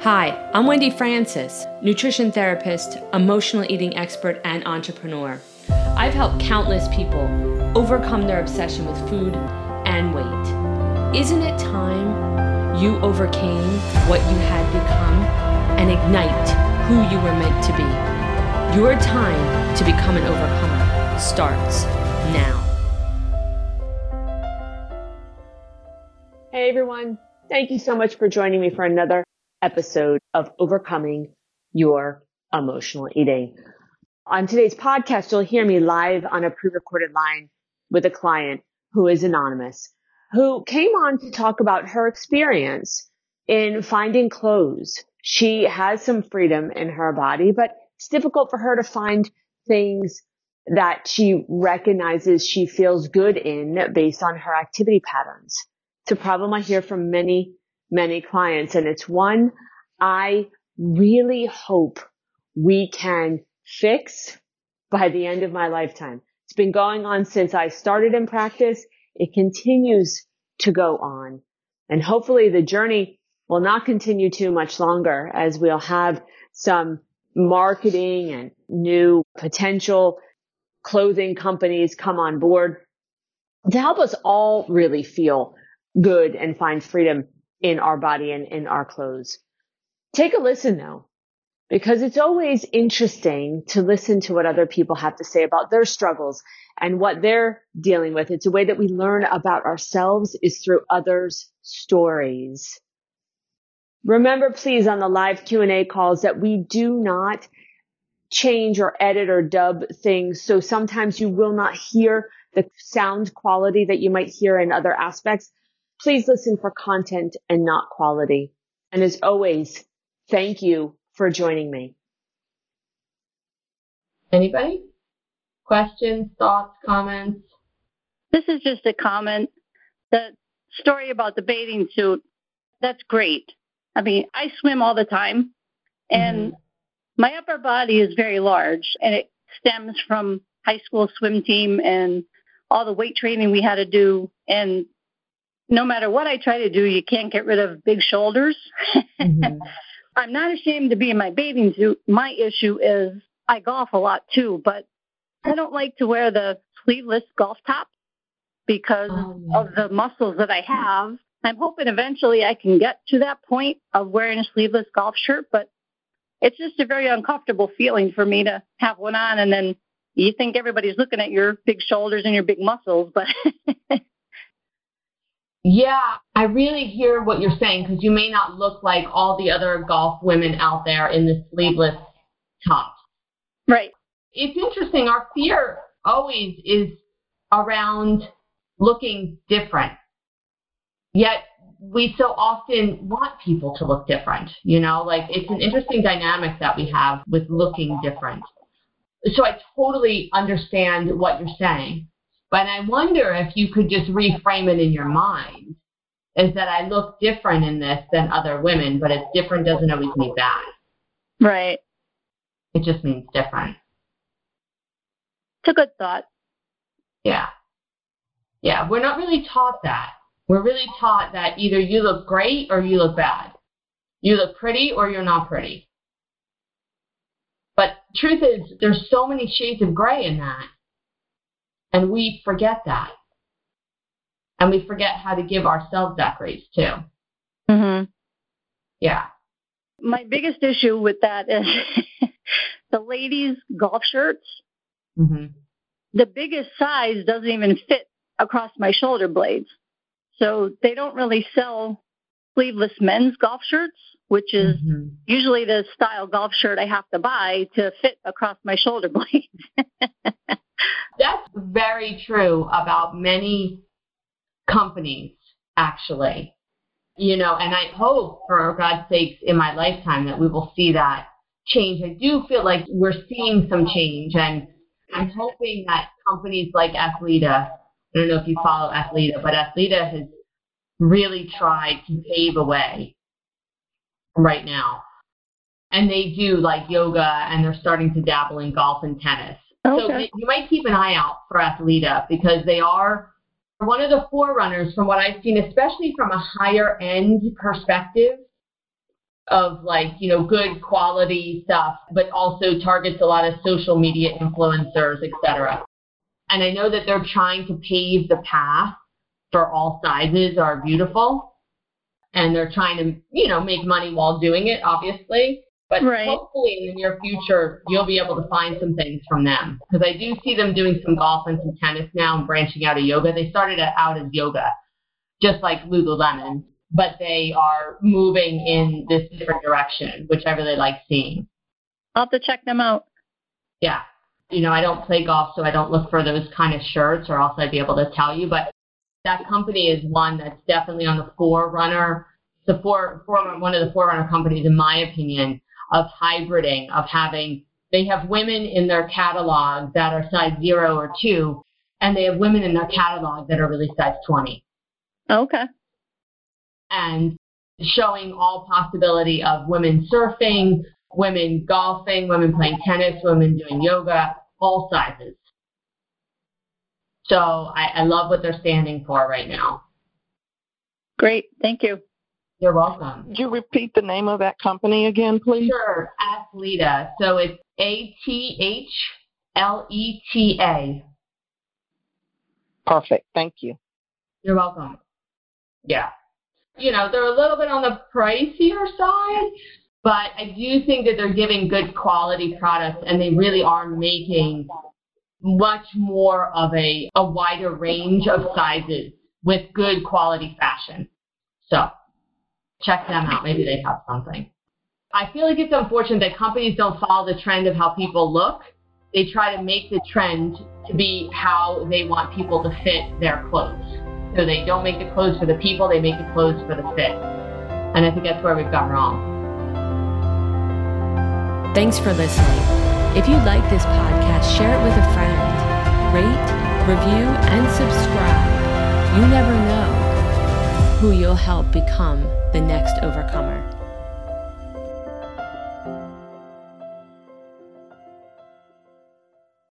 Hi, I'm Wendy Francis, nutrition therapist, emotional eating expert, and entrepreneur. I've helped countless people overcome their obsession with food and weight. Isn't it time you overcame what you had become and ignite who you were meant to be? Your time to become an overcomer starts now. Hey everyone, thank you so much for joining me for another episode of Overcoming Your Emotional Eating. On today's podcast, you'll hear me live on a pre-recorded line with a client who is anonymous, who came on to talk about her experience in finding clothes. She has some freedom in her body, but it's difficult for her to find things that she recognizes she feels good in based on her activity patterns. It's a problem I hear from many many clients. And it's one I really hope we can fix by the end of my lifetime. It's been going on since I started in practice. It continues to go on. And hopefully the journey will not continue too much longer as we'll have some marketing and new potential clothing companies come on board to help us all really feel good and find freedom in our body and in our clothes. Take a listen though, because it's always interesting to listen to what other people have to say about their struggles and what they're dealing with. It's a way that we learn about ourselves is through others' stories. Remember please on the live Q&A calls that we do not change or edit or dub things. So sometimes you will not hear the sound quality that you might hear in other aspects Please listen for content and not quality. And as always, thank you for joining me. Anybody? Questions, thoughts, comments? This is just a comment. The story about the bathing suit, that's great. I mean, I swim all the time and mm-hmm. my upper body is very large and it stems from high school swim team and all the weight training we had to do and no matter what I try to do, you can't get rid of big shoulders. Mm-hmm. I'm not ashamed to be in my bathing suit. My issue is I golf a lot too, but I don't like to wear the sleeveless golf top because oh, yeah. of the muscles that I have. I'm hoping eventually I can get to that point of wearing a sleeveless golf shirt, but it's just a very uncomfortable feeling for me to have one on and then you think everybody's looking at your big shoulders and your big muscles, but Yeah, I really hear what you're saying because you may not look like all the other golf women out there in the sleeveless tops. Right. It's interesting. Our fear always is around looking different. Yet we so often want people to look different, you know, like it's an interesting dynamic that we have with looking different. So I totally understand what you're saying. But I wonder if you could just reframe it in your mind is that I look different in this than other women, but it's different doesn't always mean bad. Right. It just means different. It's a good thought. Yeah. Yeah, we're not really taught that. We're really taught that either you look great or you look bad. You look pretty or you're not pretty. But truth is, there's so many shades of gray in that. And we forget that. And we forget how to give ourselves that grace too. Mhm. Yeah. My biggest issue with that is the ladies' golf shirts. Mhm. The biggest size doesn't even fit across my shoulder blades. So they don't really sell sleeveless men's golf shirts, which is mm-hmm. usually the style golf shirt I have to buy to fit across my shoulder blades. Very true about many companies, actually. You know, and I hope for God's sakes in my lifetime that we will see that change. I do feel like we're seeing some change and I'm hoping that companies like Athleta, I don't know if you follow Athleta, but Athleta has really tried to pave a way right now. And they do like yoga and they're starting to dabble in golf and tennis. Okay. So you might keep an eye out for Athleta because they are one of the forerunners from what I've seen, especially from a higher end perspective. of like, you know, good quality stuff, but also targets a lot of social media influencers, etc. And I know that they're trying to pave the path for all sizes are beautiful. And they're trying to, you know, make money while doing it, obviously. But right. hopefully in the near future, you'll be able to find some things from them. Because I do see them doing some golf and some tennis now and branching out of yoga. They started out as yoga, just like Lululemon, but they are moving in this different direction, which I really like seeing. I'll have to check them out. Yeah. You know, I don't play golf, so I don't look for those kind of shirts, or else I'd be able to tell you. But that company is one that's definitely on the forerunner, the for, for one of the forerunner companies, in my opinion, of hybriding, of having, they have women in their catalog that are size zero or two, and they have women in their catalog that are really size 20. Okay. And showing all possibility of women surfing, women golfing, women playing tennis, women doing yoga, all sizes. So I, I love what they're standing for right now. Great. Thank you. You're welcome. Could you repeat the name of that company again, please? Sure, Athleta. So it's A T H L E T A. Perfect. Thank you. You're welcome. Yeah. You know, they're a little bit on the pricier side, but I do think that they're giving good quality products and they really are making much more of a, a wider range of sizes with good quality fashion. So check them out. Maybe they have something. I feel like it's unfortunate that companies don't follow the trend of how people look. They try to make the trend to be how they want people to fit their clothes. So they don't make the clothes for the people, they make the clothes for the fit. And I think that's where we've gone wrong. Thanks for listening. If you like this podcast, share it with a friend. Rate, review, and subscribe. You never know who you'll help become the next overcomer.